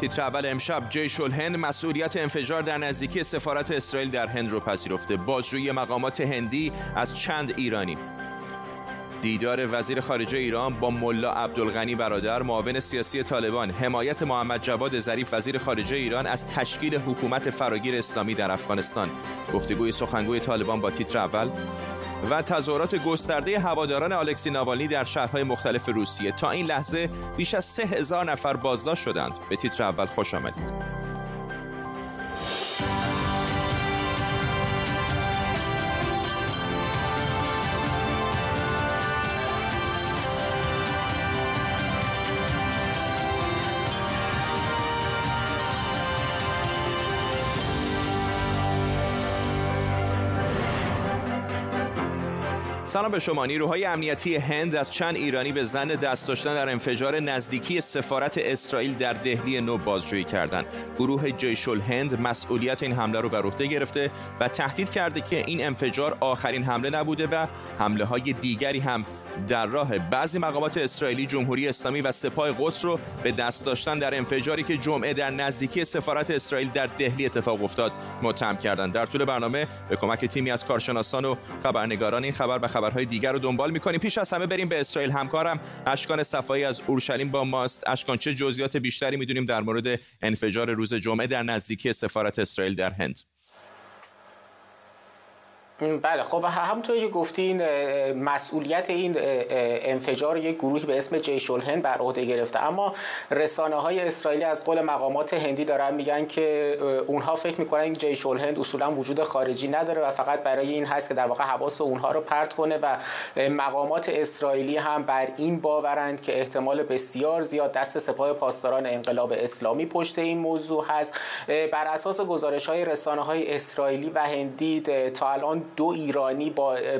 تیتر اول امشب جیش الهند مسئولیت انفجار در نزدیکی سفارت اسرائیل در هند رو پذیرفته. بازجویی مقامات هندی از چند ایرانی. دیدار وزیر خارجه ایران با ملا عبدالغنی برادر معاون سیاسی طالبان. حمایت محمد جواد ظریف وزیر خارجه ایران از تشکیل حکومت فراگیر اسلامی در افغانستان. گفتگوی سخنگوی طالبان با تیتر اول. و تظاهرات گسترده هواداران آلکسی ناوالنی در شهرهای مختلف روسیه. تا این لحظه بیش از سه هزار نفر بازداشت شدند. به تیتر اول خوش آمدید. سلام به شما. نیروهای امنیتی هند از چند ایرانی به زن دست داشتن در انفجار نزدیکی سفارت اسرائیل در دهلی نو بازجویی کردند. گروه جیش هند مسئولیت این حمله رو بر عهده گرفته و تهدید کرده که این انفجار آخرین حمله نبوده و حمله های دیگری هم در راه بعضی مقامات اسرائیلی جمهوری اسلامی و سپاه قدس رو به دست داشتن در انفجاری که جمعه در نزدیکی سفارت اسرائیل در دهلی اتفاق افتاد. متهم کردند. در طول برنامه به کمک تیمی از کارشناسان و خبرنگاران این خبر و خبرهای دیگر رو دنبال می‌کنیم. پیش از همه بریم به اسرائیل همکارم. اشکان صفایی از اورشلیم با ماست. اشکان چه جزئیات بیشتری می‌دونیم در مورد انفجار روز جمعه در نزدیکی سفارت اسرائیل در هند؟ بله خب همونطوری که گفتین مسئولیت این انفجار یک گروهی به اسم جیش الهند بر عهده گرفته. اما رسانه های اسرائیلی از قول مقامات هندی دارن میگن که اونها فکر می‌کنن این جیش الهند اصولا وجود خارجی نداره و فقط برای این هست که در واقع حواس اونها رو پرت کنه و مقامات اسرائیلی هم بر این باورند که احتمال بسیار زیاد دست سپاه پاسداران انقلاب اسلامی پشت این موضوع هست. بر اساس گزارش های رسانه های اسرائیلی و هندی تا الان دو ایرانی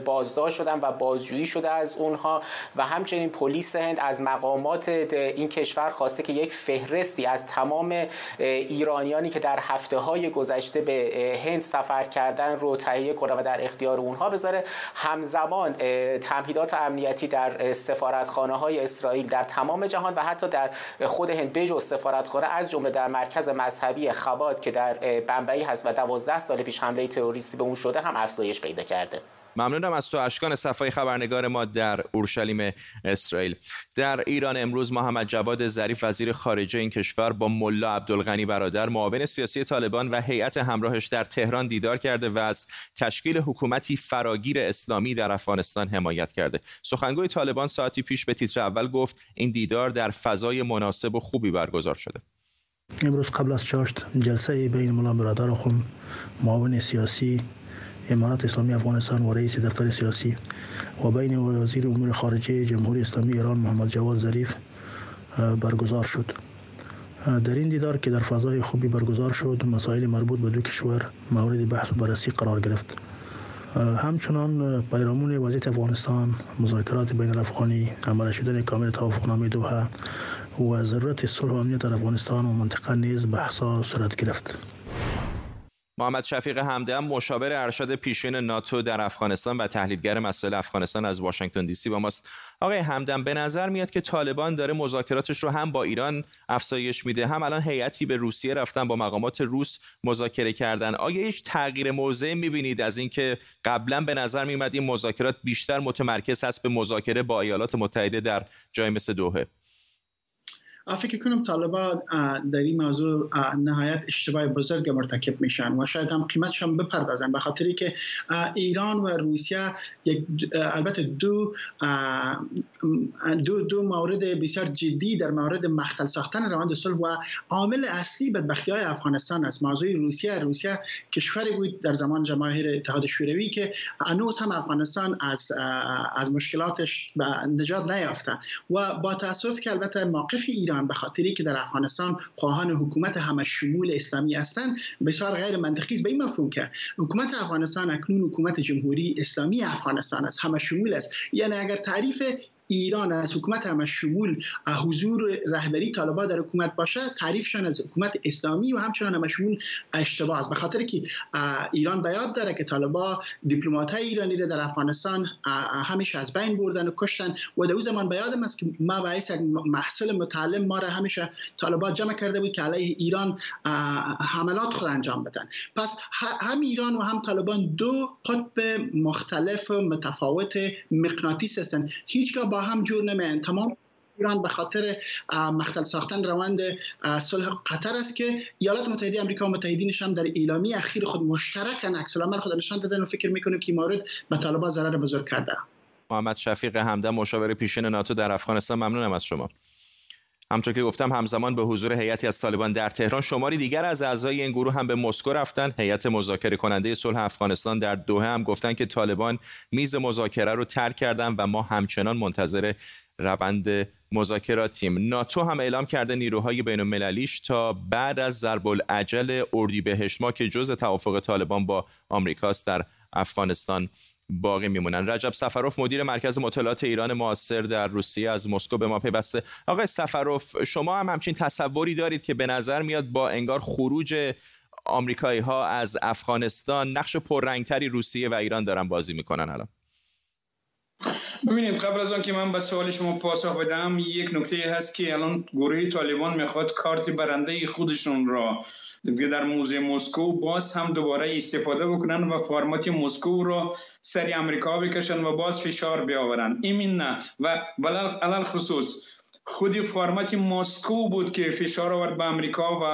بازداشت شدن و بازجویی شده از اونها و همچنین پلیس هند از مقامات این کشور خواسته که یک فهرستی از تمام ایرانیانی که در هفته های گذشته به هند سفر کردن رو تهیه کنه و در اختیار اونها بذاره. همزمان تمهیدات امنیتی در سفارتخانه های اسرائیل در تمام جهان و حتی در خود هند بجز سفارتخانه از جمله در مرکز مذهبی خباد که در بمبئی هست و دوازده سال پیش حمله تروریستی به اون شده هم افزایش پیدا کرده. ممنونم از تو اشکان صفای خبرنگار ما در اورشلیم اسرائیل. در ایران امروز محمد جواد ظریف وزیر خارجه این کشور با ملا عبدالغنی برادر معاون سیاسی طالبان و هیئت همراهش در تهران دیدار کرده و از تشکیل حکومتی فراگیر اسلامی در افغانستان حمایت کرده. سخنگوی طالبان ساعتی پیش به تیتر اول گفت این دیدار در فضای مناسب و خوبی برگزار شده. امروز قبل از چاشت جلسه بین ملا برادر و خود معاون سیاسی امارات اسلامی افغانستان و رئیس دفتر سیاسی و بین وزیر امور خارجه جمهوری اسلامی ایران محمد جواد ظریف برگزار شد. در این دیدار که در فضای خوبی برگزار شد مسائل مربوط به دو کشور مورد بحث و بررسی قرار گرفت. همچنان پیرامون وضعیت افغانستان مذاکرات بین الافغانی عمل شدن کامل توافقنامه دوحه و ضرورت صلح و امنیت در افغانستان و منطقه نیز بحثا صورت گرفت. محمد شفیق همدم مشاور ارشد پیشین ناتو در افغانستان و تحلیلگر مسائل افغانستان از واشنگتن دی سی با ماست. آقای همدم به نظر میاد که طالبان داره مذاکراتش رو هم با ایران افزایش میده هم الان هیئتی به روسیه رفتن با مقامات روس مذاکره کردن. آیا هیچ تغییر موضع می‌بینید؟ از اینکه قبلا به نظر میومد این مذاکرات بیشتر متمرکز هست به مذاکره با ایالات متحده در جای مثل دوحه. فکر کنم طالبان در این موضوع نهایت اشتباه بزرگ مرتکب میشن و شاید هم قیمتش هم بپردازن به خاطری که ایران و روسیه یک البته دو دو دو مورد بسیار جدی در مورد مختل ساختن روند صلح و عامل اصلی بدبختی های افغانستان است. موضوع روسیه روسیه کشوری بود در زمان جماهیر اتحاد شوروی که هنوز هم افغانستان از از مشکلاتش نجات نیافته و با تاسف که البته موقف ایران به خاطری که در افغانستان خواهان حکومت همه شمول اسلامی هستند بسیار غیر منطقی است. به این مفهوم که حکومت افغانستان اکنون حکومت جمهوری اسلامی افغانستان است. همه شمول است. یعنی اگر تعریف ایران از حکومت همه شمول حضور رهبری طالبان در حکومت باشه تعریفشان از حکومت اسلامی و همچنان همه شمول اشتباه است. به خاطر که ایران به یاد داره که طالبان دیپلمات ایرانی را در افغانستان همیشه از بین بردن و کشتن و در زمان به یادم است که ما محصل متعلم ما را همیشه طالبان جمع کرده بود که علیه ایران حملات خود انجام بدن. پس هم ایران و هم طالبان دو قطب مختلف و متفاوت مغناطیس هستند هیچگاه با هم جور نمیان تمام ایران به خاطر مختل ساختن روند صلح قطر است که ایالات متحده آمریکا و متحدینش هم در اعلامی اخیر خود مشترکن. عکس العمل خود نشان دادن و فکر می‌کنیم که مورد به طالبان ضرر بزرگ کرده. محمد شفیق همدم مشاور پیشین ناتو در افغانستان. ممنونم از شما. همطور که گفتم همزمان به حضور هیئتی از طالبان در تهران. شماری دیگر از اعضای این گروه هم به مسکو رفتن. هیئت مذاکره کننده صلح افغانستان در دوحه هم گفتن که طالبان میز مذاکره رو ترک کردن و ما همچنان منتظر روند مذاکراتیم. ناتو هم اعلام کرده نیروهای بین المللیش تا بعد از ضرب العجل اردیبهشت ما که جزء توافق طالبان با آمریکاست در افغانستان باقی میمونن. رجب سفروف مدیر مرکز مطالعات ایران معاصر در روسیه از مسکو به ما پیوسته. آقای سفروف شما هم همچین تصوری دارید که به نظر میاد با انگار خروج آمریکایی ها از افغانستان نقش پررنگتری روسیه و ایران دارن بازی می‌کنن الان؟ ببینید قبل از آن که من به سوال شما پاسخ بدم یک نکته هست که الان گروه طالبان می‌خواد کارت برنده خودشون را در موزه مسکو باز هم دوباره استفاده بکنن و فرمات مسکو رو سری امریکا بکشن و باز فشار بیاورن. این نه. و بلال خصوص خودی فرمت مسکو بود که فشار آورد به امریکا و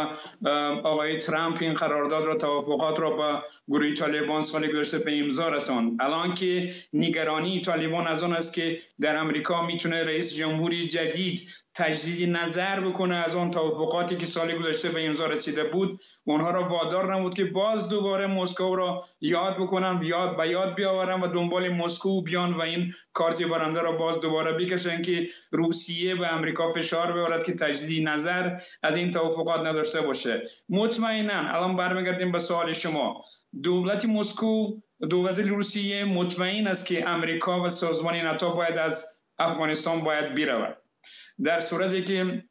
آقای ترامپ این قرارداد را توافقات را با گروه طالبان سال گذشته به امضا رساند. الان که نگرانی طالبان از آن است که در امریکا می‌تونه رئیس جمهوری جدید تجدید نظر بکنه از آن توافقاتی که سال گذشته به امضا رسیده بود. اونها را وادار نمود که باز دوباره مسکو را یاد بکنن یاد به یاد بیاورن و دنبال مسکو بیان و این کارت برنده را باز دوباره بکشن که روسیه به امریکا فشار بیاورد که تجدید نظر از این توافقات نداشته باشه. مطمئنا الان برمیگردیم به سوال شما. دولت مسکو دولت روسیه مطمئن است که امریکا و سازمان ناتو باید از افغانستان باید برود در صورتی که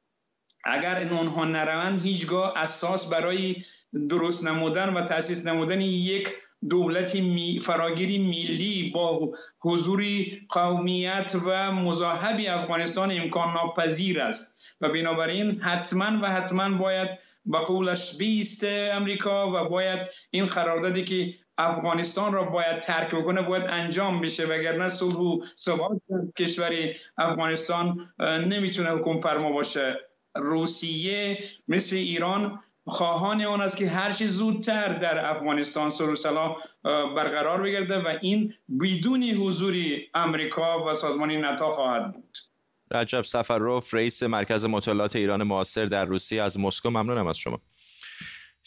اگر این اونها نروند هیچگاه اساس برای درست نمودن و تاسیس نمودن یک دولت می فراگیری ملی با حضوری قومیت و مذاهب افغانستان امکان ناپذیر است. و بنابراین حتما و حتما باید با قولش بیست امریکا و باید این قراردادی که افغانستان را باید ترک بکنه باید انجام بشه. وگرنه صلح و ثبات کشور افغانستان نمی‌تونه حکم فرما باشه. روسیه مثل ایران خواهان آن است که هر چی زودتر در افغانستان صلح و برقرار بگرده و این بدون حضور امریکا و سازمان نتا خواهد بود. رجب سفروف رئیس مرکز مطالعات ایران معاصر در روسیه از مسکو. ممنونم از شما.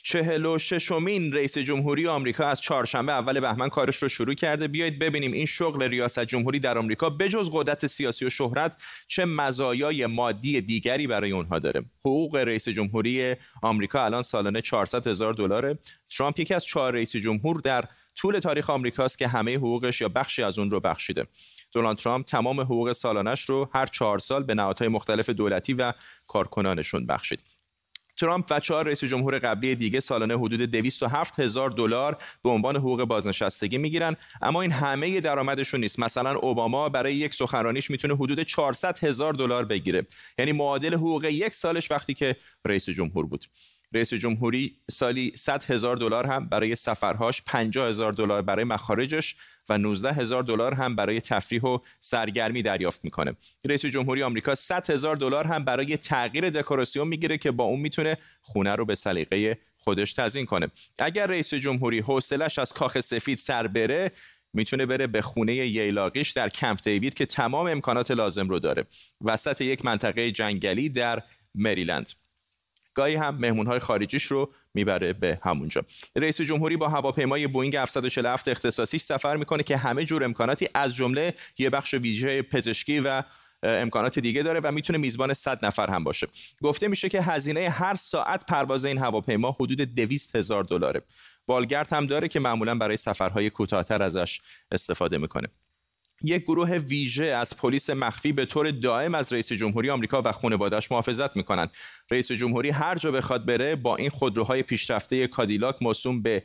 چهل و ششمین رئیس جمهوری آمریکا از چهارشنبه اول بهمن کارش رو شروع کرده. بیایید ببینیم این شغل ریاست جمهوری در آمریکا بجز قدرت سیاسی و شهرت چه مزایای مادی دیگری برای اونها داره. حقوق رئیس جمهوری آمریکا الان سالانه 400 هزار دلاره. ترامپ یکی از چهار رئیس جمهور در طول تاریخ آمریکاست که همه حقوقش یا بخشی از اون رو بخشیده. دونالد ترامپ تمام حقوق سالانش رو هر چهار سال به نهادهای مختلف دولتی و کارکنانشون بخشید. ترامپ و چهار رئیس جمهور قبلی دیگه سالانه حدود 207 هزار دلار به عنوان حقوق بازنشستگی می‌گیرن. اما این همه درآمدشون نیست. مثلا اوباما برای یک سخنرانیش می‌تونه حدود 400 هزار دلار بگیره. یعنی معادل حقوق یک سالش وقتی که رئیس جمهور بود. رئیس جمهوری سالی 100 هزار دلار هم برای سفرهاش 50 هزار دلار برای مخارجش و 19 هزار دلار هم برای تفریح و سرگرمی دریافت می‌کنه. رئیس جمهوری آمریکا 100 هزار دلار هم برای تغییر دکوراسیون می‌گیره که با اون می‌تونه خونه رو به سلیقه خودش تزیین کنه. اگر رئیس جمهوری حوصلش از کاخ سفید سر بره می‌تونه بره به خونه ییلاقیش در کمپ دیوید که تمام امکانات لازم رو داره. وسط یک منطقه جنگلی در مریلند. گاهی هم مهمونهای خارجیش رو می‌بره به همونجا. رئیس جمهوری با هواپیمای بوینگ 747 اختصاصیش سفر می‌کنه که همه جور امکاناتی از جمله یه بخش ویژه پزشکی و امکانات دیگه داره و می‌تونه میزبان 100 نفر هم باشه. گفته میشه که هزینه هر ساعت پرواز این هواپیما حدود 200 هزار دلاره. بالگرد هم داره که معمولا برای سفرهای کوتاهتر ازش استفاده می‌کنه. یک گروه ویژه از پلیس مخفی به طور دائم از رئیس جمهوری آمریکا و خانواده‌اش محافظت می‌کنند. رئیس جمهوری هر جا بخواد بره با این خودروهای پیشرفته کادیلاک موسوم به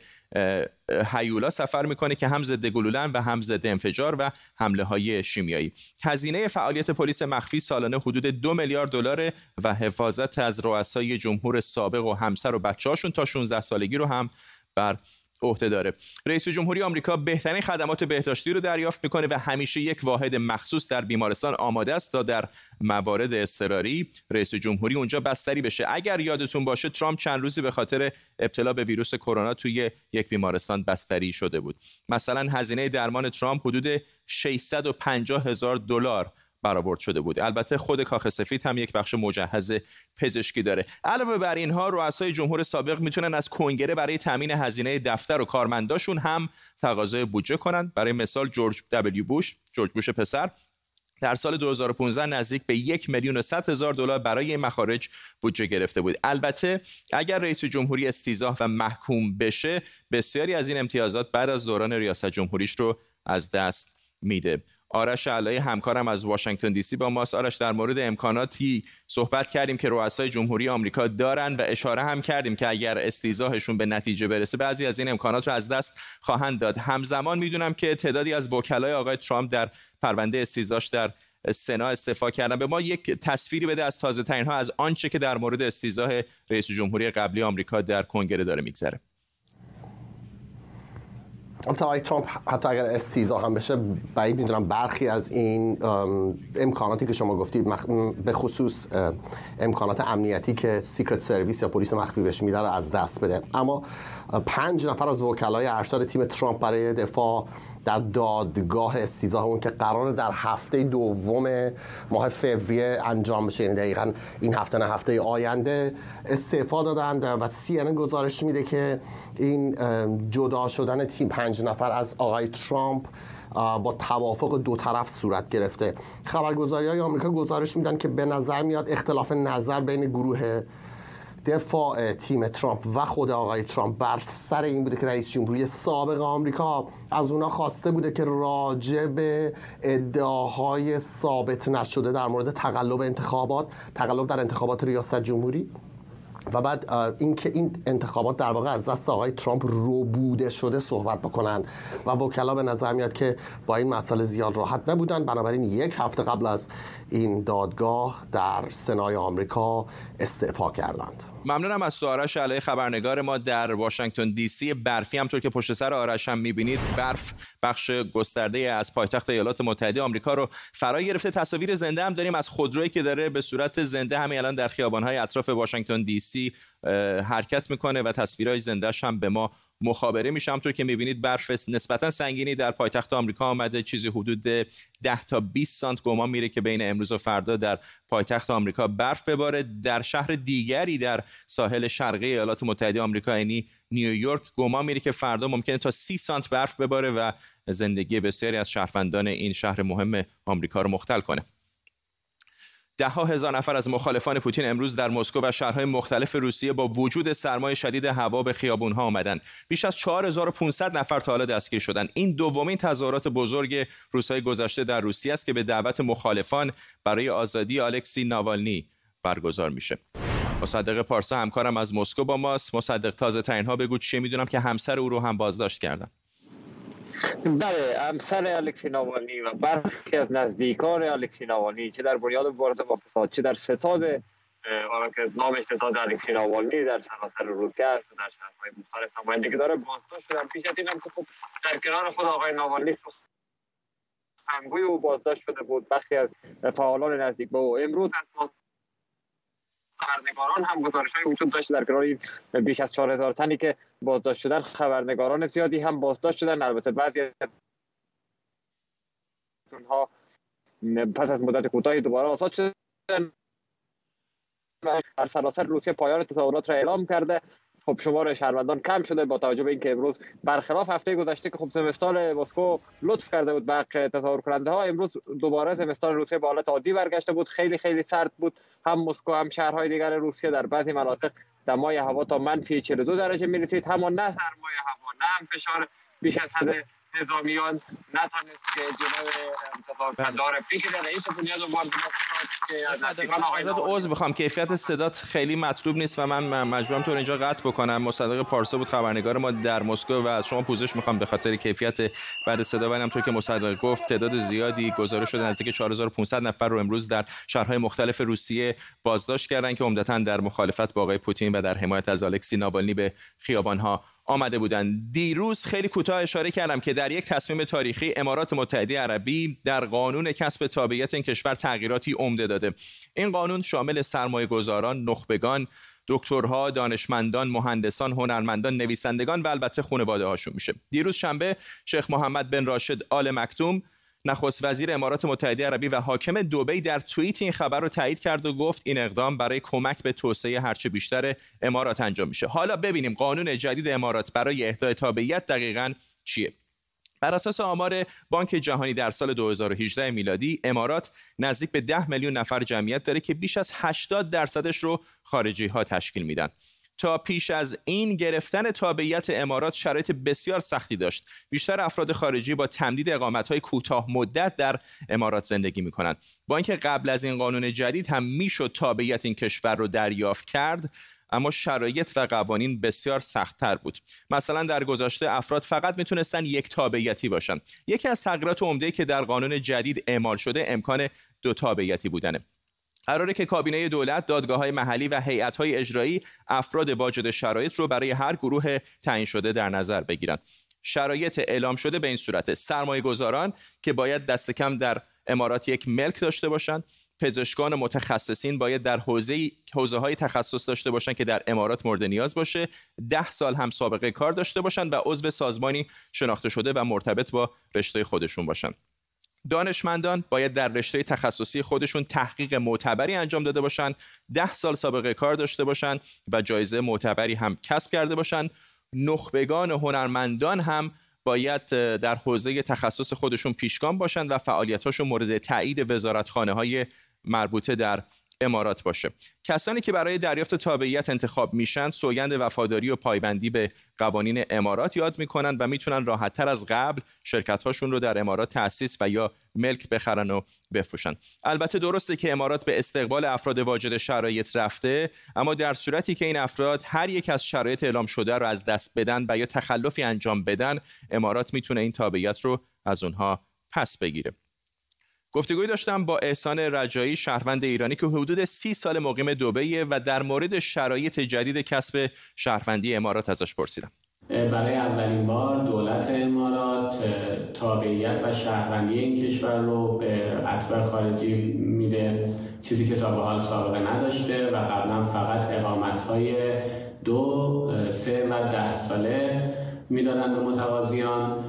هیولا سفر می‌کنه که هم ضد گلولن و هم ضد انفجار و حمله های شیمیایی. هزینه فعالیت پلیس مخفی سالانه حدود دو میلیارد دلار و حفاظت از رؤسای جمهور سابق و همسر و بچه‌هاشون تا 16 سالگی رو هم بر عهده داره. رئیس جمهوری آمریکا بهترین خدمات بهداشتی رو دریافت می‌کنه و همیشه یک واحد مخصوص در بیمارستان آماده است تا در موارد اضطراری. رئیس جمهوری اونجا بستری بشه. اگر یادتون باشه ترامپ چند روزی به خاطر ابتلا به ویروس کرونا توی یک بیمارستان بستری شده بود. مثلا هزینه درمان ترامپ حدود 650 هزار دلار. برآورد شده بود البته خود کاخ سفید هم یک بخش مجهز پزشکی داره. علاوه بر اینها رؤسای جمهور سابق می‌تونن از کنگره برای تامین هزینه دفتر و کارمنداشون هم تقاضای بودجه کنند برای مثال جورج دبلیو بوش جورج بوش پسر در سال 2015 نزدیک به یک میلیون و صد هزار دلار برای مخارج بودجه گرفته بود. البته اگر رئیس جمهوری استیزاه و محکوم بشه بسیاری از این امتیازات بعد از دوران ریاست جمهوریش رو از دست میده. آرش علای همکارم از واشنگتن دی سی با ماست. آرش در مورد امکاناتی صحبت کردیم که رؤسای جمهوری آمریکا دارند و اشاره هم کردیم که اگر استیزاهشون به نتیجه برسه بعضی از این امکانات رو از دست خواهند داد. همزمان می‌دونم که تعدادی از وکلای آقای ترامپ در پرونده استیزاش در سنا استفا کردن. به ما یک تصویری بده از تازه ترین ها از آنچه که در مورد استیزاه رئیس جمهوری قبلی آمریکا در کنگره داره میگذره. البته آقای ترامپ حتی اگر استیضاح هم بشه بعید می‌دونم برخی از این امکاناتی که شما گفتید به خصوص امکانات امنیتی که Secret Service یا پلیس مخفی بهش میده از دست بده. اما پنج نفر از وکلای ارشد تیم ترامپ برای دفاع در دادگاه استیضاح اون که قرار در هفته دوم ماه فوریه انجام بشه. یعنی دقیقا این هفته نه هفته آینده استعفا دادند و سی گزارش میده که این جدا شدن تیم پنج نفر از آقای ترامپ با توافق دو طرف صورت گرفته. خبرگزاری های آمریکا گزارش میدن که به نظر میاد اختلاف نظر بین گروه دفاع تیم ترامپ و خود آقای ترامپ بر سر این بوده که رئیس جمهوری سابق آمریکا. از اونا خواسته بوده که راجع به ادعاهای ثابت نشده در مورد تقلب انتخابات تقلب در انتخابات ریاست جمهوری. و بعد اینکه این انتخابات در واقع از دست آقای ترامپ رو بوده شده صحبت بکنن و وکلا به نظر میاد که با این مسئله زیاد راحت نبودن. بنابراین یک هفته قبل از این دادگاه در سنای آمریکا استعفا کردند. ممنونم از تو آرش علیه خبرنگار ما در واشنگتن دی سی. برفی همطور که پشت سر آرش هم می‌بینید برف بخش گسترده از پایتخت ایالات متحده آمریکا رو فرا گرفته. تصاویر زنده هم داریم از خودرویی که داره به صورت زنده همین الان در خیابانهای اطراف واشنگتن دی سی حرکت می‌کنه و تصویرهای زندهش هم به ما مخابره میشه. همطور که می‌بینید برف نسبتا سنگینی در پایتخت آمریکا آمده. چیزی حدود 10 تا 20 سانت گمان میره که بین امروز و فردا در پایتخت آمریکا برف بباره. در شهر دیگری در ساحل شرقی ایالات متحده آمریکا یعنی نیویورک گمان میره که فردا ممکنه تا 30 سانت برف بباره و زندگی بسیاری از شهروندان این شهر مهم آمریکا رو مختل کنه. ها هزار نفر از مخالفان پوتین امروز در مسکو و شهرهای مختلف روسیه با وجود سرمای شدید هوا به ها آمدند. بیش از 4500 نفر تا حالا دستگیر شدند. این دومین تظاهرات بزرگ روزهای گذشته در روسیه است که به دعوت مخالفان برای آزادی الکسی ناوالنی برگزار میشه. مصدق پارسا همکارم از مسکو با ماست. مصدق تازه ترین ها بگو چیه می‌دونم که همسر او رو هم بازداشت کردن. بله همسر الکسی ناوالنی و برخی از نزدیکان الکسی ناوالنی چه در بنیاد مبارزه با فساد چه در ستاد آن که نامش ستاد الکسی ناوالنی در سراسر روسیه است در شهرهای مختلف نمایندگی داره بازداشت شدن. پیش از این هم که خب در کنار خود آقای ناوالنی همگوی او بازداشت شده بود. برخی از فعالان نزدیک به او. امروز از خبرنگاران هم گزارش های وجود داشت در کنار بیش از 4000 تنی که بازداشت شدن خبرنگاران زیادی هم بازداشت شدن. البته بعضی اونها پس از مدت کوتاهی دوباره آزاد شدن. در سراسر روسیه پایان تظاهرات را اعلام کرده. خب شمار شهروندان کم شده با توجه به اینکه امروز برخلاف هفته گذشته که خب زمستان مسکو لطف کرده بود به تظاهر کننده ها امروز دوباره زمستان روسیه به حالت عادی برگشته بود. خیلی خیلی سرد بود. هم مسکو هم شهرهای دیگر روسیه در بعضی مناطق دمای هوا تا منفی 42 درجه می رسید هم نه سرمایه هوا نه هم فشار بیش از حد نظامیان نتانست که جلو انتخاب داره پیش رئیس بنیاد و ازت عضو می‌خوام. کیفیت صدات خیلی مطلوب نیست و من مجبورم تو اینجا قطع بکنم. مصدق پارسا بود خبرنگار ما در مسکو و از شما پوزش می‌خوام به خاطر کیفیت بعد صدا. و همونطور که مصدق گفت تعداد زیادی گزارش شده نزدیک 4500 نفر رو امروز در شهرهای مختلف روسیه بازداشت کردن که عمدتا در مخالفت با آقای پوتین و در حمایت از الکسی ناوالنی به خیابانها آمده بودند دیروز خیلی کوتاه اشاره کردم که در یک تصمیم تاریخی امارات متحده عربی در قانون کسب تابعیت این کشور تغییراتی عمده داده این قانون شامل سرمایه گذاران نخبگان دکترها، دانشمندان، مهندسان، هنرمندان، نویسندگان و البته خانواده هاشون میشه. دیروز شنبه شیخ محمد بن راشد آل مکتوم نخست وزیر امارات متحده عربی و حاکم دوبی در توییت این خبر رو تایید کرد و گفت این اقدام برای کمک به توسعه هرچه بیشتر امارات انجام میشه. حالا ببینیم قانون جدید امارات برای اهدای تابعیت دقیقا چیه. بر اساس آمار بانک جهانی در سال 2018 میلادی امارات نزدیک به 10 میلیون نفر جمعیت داره که بیش از 80 درصدش رو خارجی ها تشکیل میدن. تا پیش از این گرفتن تابعیت امارات شرایط بسیار سختی داشت. بیشتر افراد خارجی با تمدید های کوتاه مدت در امارات زندگی می کنند با اینکه قبل از این قانون جدید هم می‌شد تابعیت این کشور رو دریافت کرد اما شرایط و قوانین بسیار سختتر بود. مثلا در گذشته افراد فقط می‌تونستن یک تابعیتی باشن. یکی از تغییرات عمده که در قانون جدید اعمال شده امکان دو تابعیتی بودنه. قراره که کابینه دولت، دادگاه های محلی و هیئت های اجرایی افراد واجد شرایط رو برای هر گروه تعیین شده در نظر بگیرند. شرایط اعلام شده به این صورت سرمایه گذاران که باید دست کم در امارات یک ملک داشته باشند پزشکان متخصصین باید در حوزه حوزه های تخصص داشته باشند که در امارات مورد نیاز باشه ده سال هم سابقه کار داشته باشند و عضو سازمانی شناخته شده و مرتبط با رشته خودشون باشند دانشمندان باید در رشته تخصصی خودشون تحقیق معتبری انجام داده باشند ده سال سابقه کار داشته باشند و جایزه معتبری هم کسب کرده باشند نخبگان هنرمندان هم باید در حوزه تخصص خودشون پیشگام باشند و فعالیتاشون مورد تایید وزارتخانه های مربوطه در امارات باشه. کسانی که برای دریافت تابعیت انتخاب میشن سوگند وفاداری و پایبندی به قوانین امارات یاد می‌کنن و می‌تونن راحتتر از قبل شرکت هاشون رو در امارات تأسیس و یا ملک بخرن و بفروشن. البته درسته که امارات به استقبال افراد واجد شرایط رفته اما در صورتی که این افراد هر یک از شرایط اعلام شده رو از دست بدن و یا تخلفی انجام بدن امارات می‌تونه این تابعیت رو از اونها پس بگیره. گفتگوی داشتم با احسان رجایی شهروند ایرانی که حدود سی سال مقیم دوبه و در مورد شرایط جدید کسب شهروندی امارات ازش پرسیدم. برای اولین بار دولت امارات تابعیت و شهروندی این کشور رو به اتباع خارجی میده. چیزی که تا به حال سابقه نداشته و قبلا فقط اقامت های دو سه و ده ساله می‌دادن به متقاضیان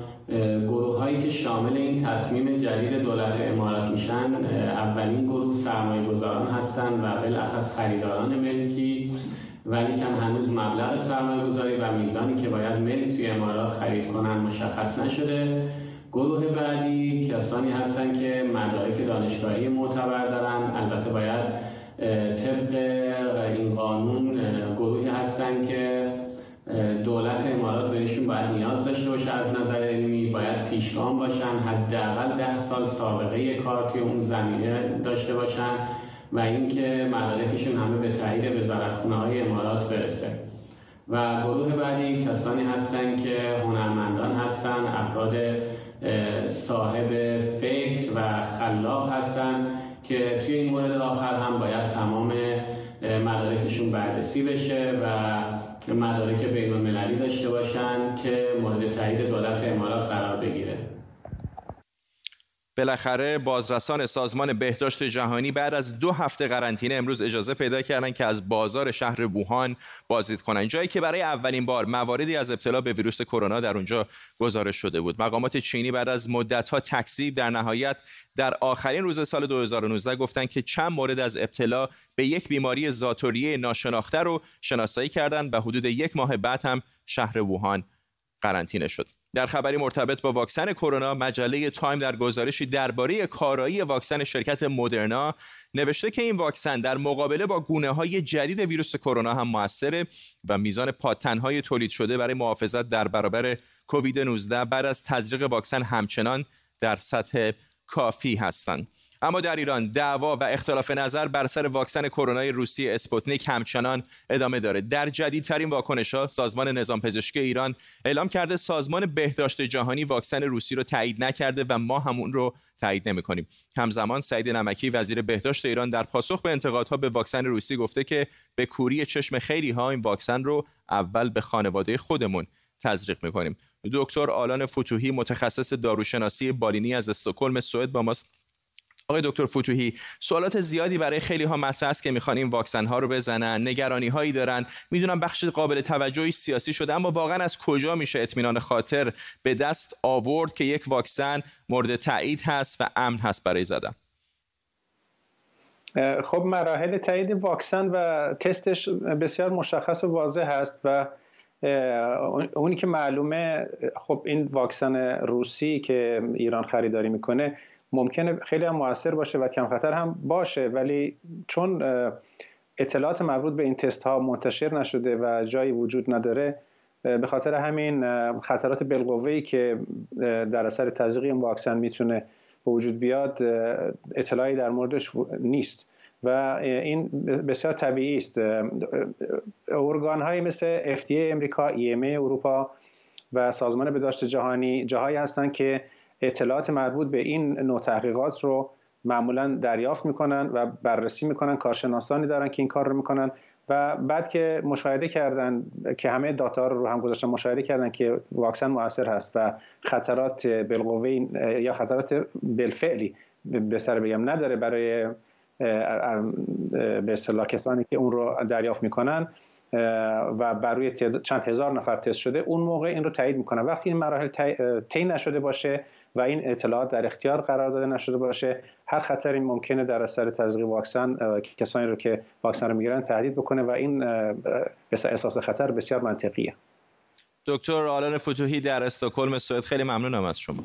گروه هایی که شامل این تصمیم جدید دولت امارات میشن اولین گروه سرمایه گذاران هستند و بالاخص خریداران ملکی ولی کم هنوز مبلغ سرمایه گذاری و میزانی که باید ملک توی امارات خرید کنن مشخص نشده. گروه بعدی کسانی هستند که مدارک دانشگاهی معتبر دارن. البته باید طبق این قانون گروهی هستند که دولت امارات بهشون باید نیاز داشته باشه از نظر علمی باید پیشگام باشن حداقل ده سال سابقه کار توی اون زمینه داشته باشن و اینکه مدارکشون همه به تایید وزارتخونه های امارات برسه. و گروه بعدی کسانی هستن که هنرمندان هستن افراد صاحب فکر و خلاق هستن که توی این مورد آخر هم باید تمام مدارکشون بررسی بشه و مدارک بین المللی داشته باشن که مورد تایید دولت امارات قرار بگیره. بالاخره بازرسان سازمان بهداشت جهانی بعد از دو هفته قرنطینه امروز اجازه پیدا کردند که از بازار شهر ووهان بازدید کنند جایی که برای اولین بار مواردی از ابتلا به ویروس کرونا در اونجا گزارش شده بود. مقامات چینی بعد از مدت‌ها تکذیب در نهایت در آخرین روز سال 2019 گفتند که چند مورد از ابتلا به یک بیماری ذاتوریه ناشناخته رو شناسایی کردند و حدود یک ماه بعد هم شهر ووهان قرنطینه شد. در خبری مرتبط با واکسن کرونا مجله تایم در گزارشی درباره کارایی واکسن شرکت مدرنا نوشته که این واکسن در مقابله با گونه های جدید ویروس کرونا هم موثره و میزان پادتن‌های تولید شده برای محافظت در برابر کووید 19 بعد از تزریق واکسن همچنان در سطح کافی هستند. اما در ایران دعوا و اختلاف نظر بر سر واکسن کرونا روسی اسپوتنیک همچنان ادامه داره. در جدیدترین واکنش ها سازمان نظام پزشکی ایران اعلام کرده سازمان بهداشت جهانی واکسن روسی رو تایید نکرده و ما همون رو تایید نمی‌کنیم. همزمان سعید نمکی وزیر بهداشت ایران در پاسخ به انتقادها به واکسن روسی گفته که به کوری چشم خیلی ها این واکسن رو اول به خانواده خودمون تزریق می‌کنیم. دکتر آلان فتوحی متخصص داروشناسی بالینی از استکهلم سوئد با ماست. آقای دکتر فتوحی سوالات زیادی برای خیلی ها مطرح است که می‌خوان این واکسن ها رو بزنن نگرانی هایی دارن می‌دونم بخش قابل توجهی سیاسی شده اما واقعا از کجا میشه اطمینان خاطر به دست آورد که یک واکسن مورد تایید هست و امن هست برای زدن؟ خب مراحل تایید واکسن و تستش بسیار مشخص و واضح هست و اونی که معلومه خب این واکسن روسی که ایران خریداری می‌کنه ممکنه خیلی هم موثر باشه و کم خطر هم باشه ولی چون اطلاعات مربوط به این تست ها منتشر نشده و جایی وجود نداره به خاطر همین خطرات بالقوه‌ای که در اثر تزریق این واکسن می‌تونه به وجود بیاد اطلاعی در موردش نیست و این بسیار طبیعی است. ارگان های مثل FDA امریکا EMA اروپا و سازمان بهداشت جهانی جاهایی هستند که اطلاعات مربوط به این نوع تحقیقات رو معمولا دریافت می‌کنن و بررسی می‌کنن کارشناسانی دارن که این کار رو می‌کنن و بعد که مشاهده کردن که همه داتا رو هم گذاشتن مشاهده کردن که واکسن موثر هست و خطرات بالقوه یا خطرات بالفعلی بهتر بگم نداره برای به اصطلاح کسانی که اون رو دریافت می‌کنن و بر روی چند هزار نفر تست شده اون موقع این رو تایید می‌کنن. وقتی این مراحل طی نشده باشه و این اطلاعات در اختیار قرار داده نشده باشه. هر خطری ممکنه در اثر تزریق واکسن کسانی رو که واکسن رو می‌گیرن تهدید بکنه و این احساس خطر بسیار منطقیه. دکتر آلان فتوحی در استکهلم سوئد خیلی ممنونم از شما.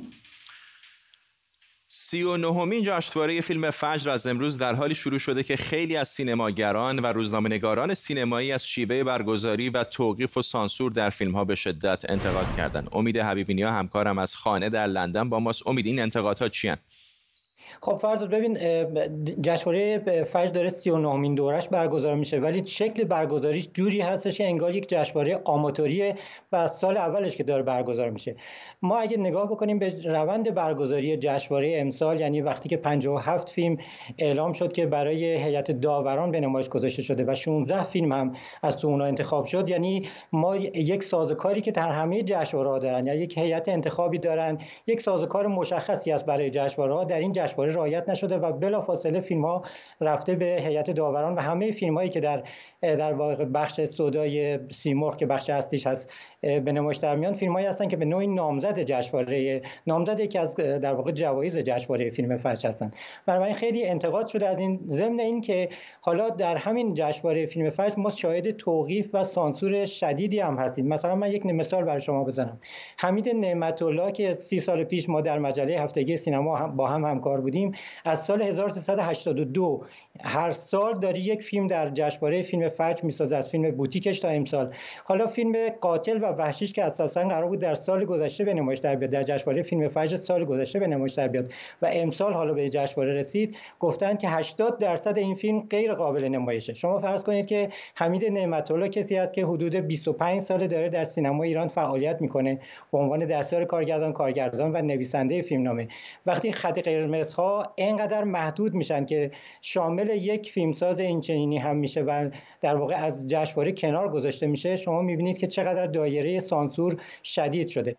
سی و نهمین جشنواره فیلم فجر از امروز در حالی شروع شده که خیلی از سینماگران و روزنامه‌نگاران سینمایی از شیوه برگزاری و توقیف و سانسور در فیلم ها به شدت انتقاد کردند. امید حبیبینیا همکارم از خانه در لندن با ماست. امید این انتقادها چی خب فرداد ببین جشنواره فجر داره 39 امین دورش برگزار میشه ولی شکل برگزاریش جوری هستش که انگار یک جشنواره آماتوریه و سال اولش که داره برگزار میشه. ما اگه نگاه بکنیم به روند برگزاری جشنواره امسال یعنی وقتی که 57 فیلم اعلام شد که برای هیئت داوران به نمایش گذاشته شده و 16 فیلم هم از تو اونا انتخاب شد یعنی ما یک سازوکاری که در همه جشنواره دارن یعنی یک هیئت انتخابی دارن یک سازوکار مشخصی است برای جشنواره در این جشنواره رعایت نشده و بلافاصله فیلم ها رفته به هیئت داوران و همه فیلم هایی که در در واقع بخش سودای سیمرغ که بخش اصلیش هست به نمایش در میان فیلم هایی هستن که به نوعی نامزد جشنواره نامزد یکی از در واقع جوایز جشنواره فیلم فجر هستن. بنابراین خیلی انتقاد شده از این ضمن این که حالا در همین جشنواره فیلم فجر ما شاهد توقیف و سانسور شدیدی هم هستیم. مثلا من یک مثال برای شما بزنم. حمید نعمت الله که سی سال پیش ما در مجله هفتگی سینما با هم همکار بودیم از سال 1382 هر سال داری یک فیلم در جشنواره فیلم فجر می‌سازه از فیلم بوتیکش تا امسال. حالا فیلم قاتل و وحشیش که اساسا قرار بود در سال گذشته به نمایش در بیاد در جشنواره فیلم فجر سال گذشته به نمایش در بیاد و امسال حالا به جشنواره رسید. گفتن که 80 درصد این فیلم غیر قابل نمایشه. شما فرض کنید که حمید نعمت الله کسی است که حدود 25 سال داره در سینما ایران فعالیت می‌کنه. به عنوان دستیار کارگردان کارگردان و نویسنده فیلمنامه. وقتی خط قرمزها اینقدر محدود میشن که شامل یک فیلمساز اینچنینی هم میشه و در واقع از جشنواره کنار گذاشته میشه. شما می‌بینید که چقدر دایره سانسور شدید شده.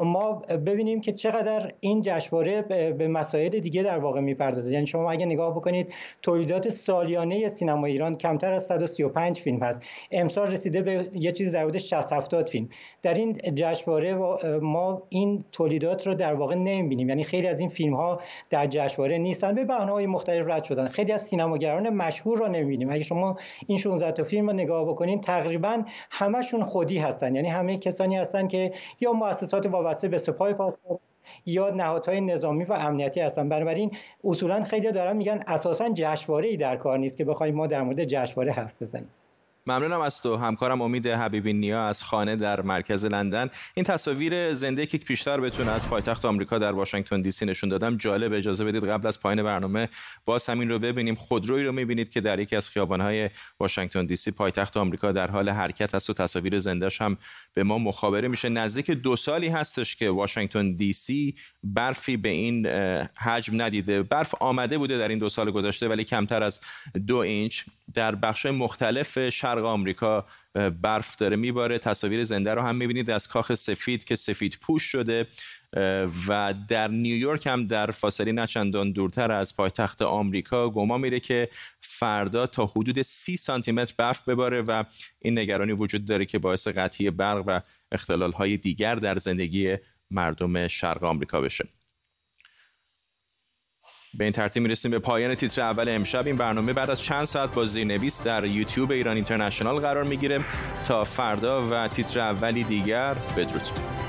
ما ببینیم که چقدر این جشنواره به مسائل دیگه در واقع می‌پردازه. یعنی شما اگه نگاه بکنید تولیدات سالیانه سینما ایران کمتر از 135 فیلم هست. امسال رسیده به یه چیز در حدود 60 70 فیلم. در این جشنواره ما این تولیدات رو در واقع نمی‌بینیم. یعنی خیلی از این فیلم ها در جشنواره نیستن. به بهانه های مختلف رد شدن. خیلی از سینماگران مشهور رو نمی‌بینیم. اگه شما این 16 تا فیلم رو نگاه بکنید تقریبا همشون خودی هستن. یعنی همه کسانی هستن که یا مؤسسات وابسته به سپاه پاسداران یا نهادهای نظامی و امنیتی هستن. بنابراین اصولا خیلی دارن میگن اساسا جشنواره ای در کار نیست که بخوایم ما در مورد جشنواره حرف بزنیم. ممنونم از تو. همکارم امید حبیبی نیا از خانه در مرکز لندن. این تصاویر زنده که پیشتر بتونه از پایتخت آمریکا در واشنگتن دی سی نشون دادم. جالب. اجازه بدید قبل از پایان برنامه باز همین رو ببینیم. خودرویی رو می‌بینید که در یکی از خیابانهای واشنگتن دی سی پایتخت آمریکا در حال حرکت است و تصاویر زندهش هم به ما مخابره میشه. نزدیک دو سالی هستش که واشنگتن دی سی برفی به این حجم ندیده. برف آمده بوده در این دو سال گذشته ولی کمتر از دو اینچ. در بخش مختلف شرق آمریکا برف داره میباره. تصاویر زنده رو هم می‌بینید از کاخ سفید که سفید پوش شده و در نیویورک هم در فاصله نچندان دورتر از پایتخت آمریکا گمان میره که فردا تا حدود سی سانتی متر برف بباره و این نگرانی وجود داره که باعث قطعی برق و اختلال های دیگر در زندگی مردم شرق آمریکا بشه. به این ترتیب می‌رسیم به پایان تیتر اول امشب. این برنامه بعد از چند ساعت با زیرنویس در یوتیوب ایران اینترنشنال قرار می‌گیره. تا فردا و تیتر اولی دیگر بدرود.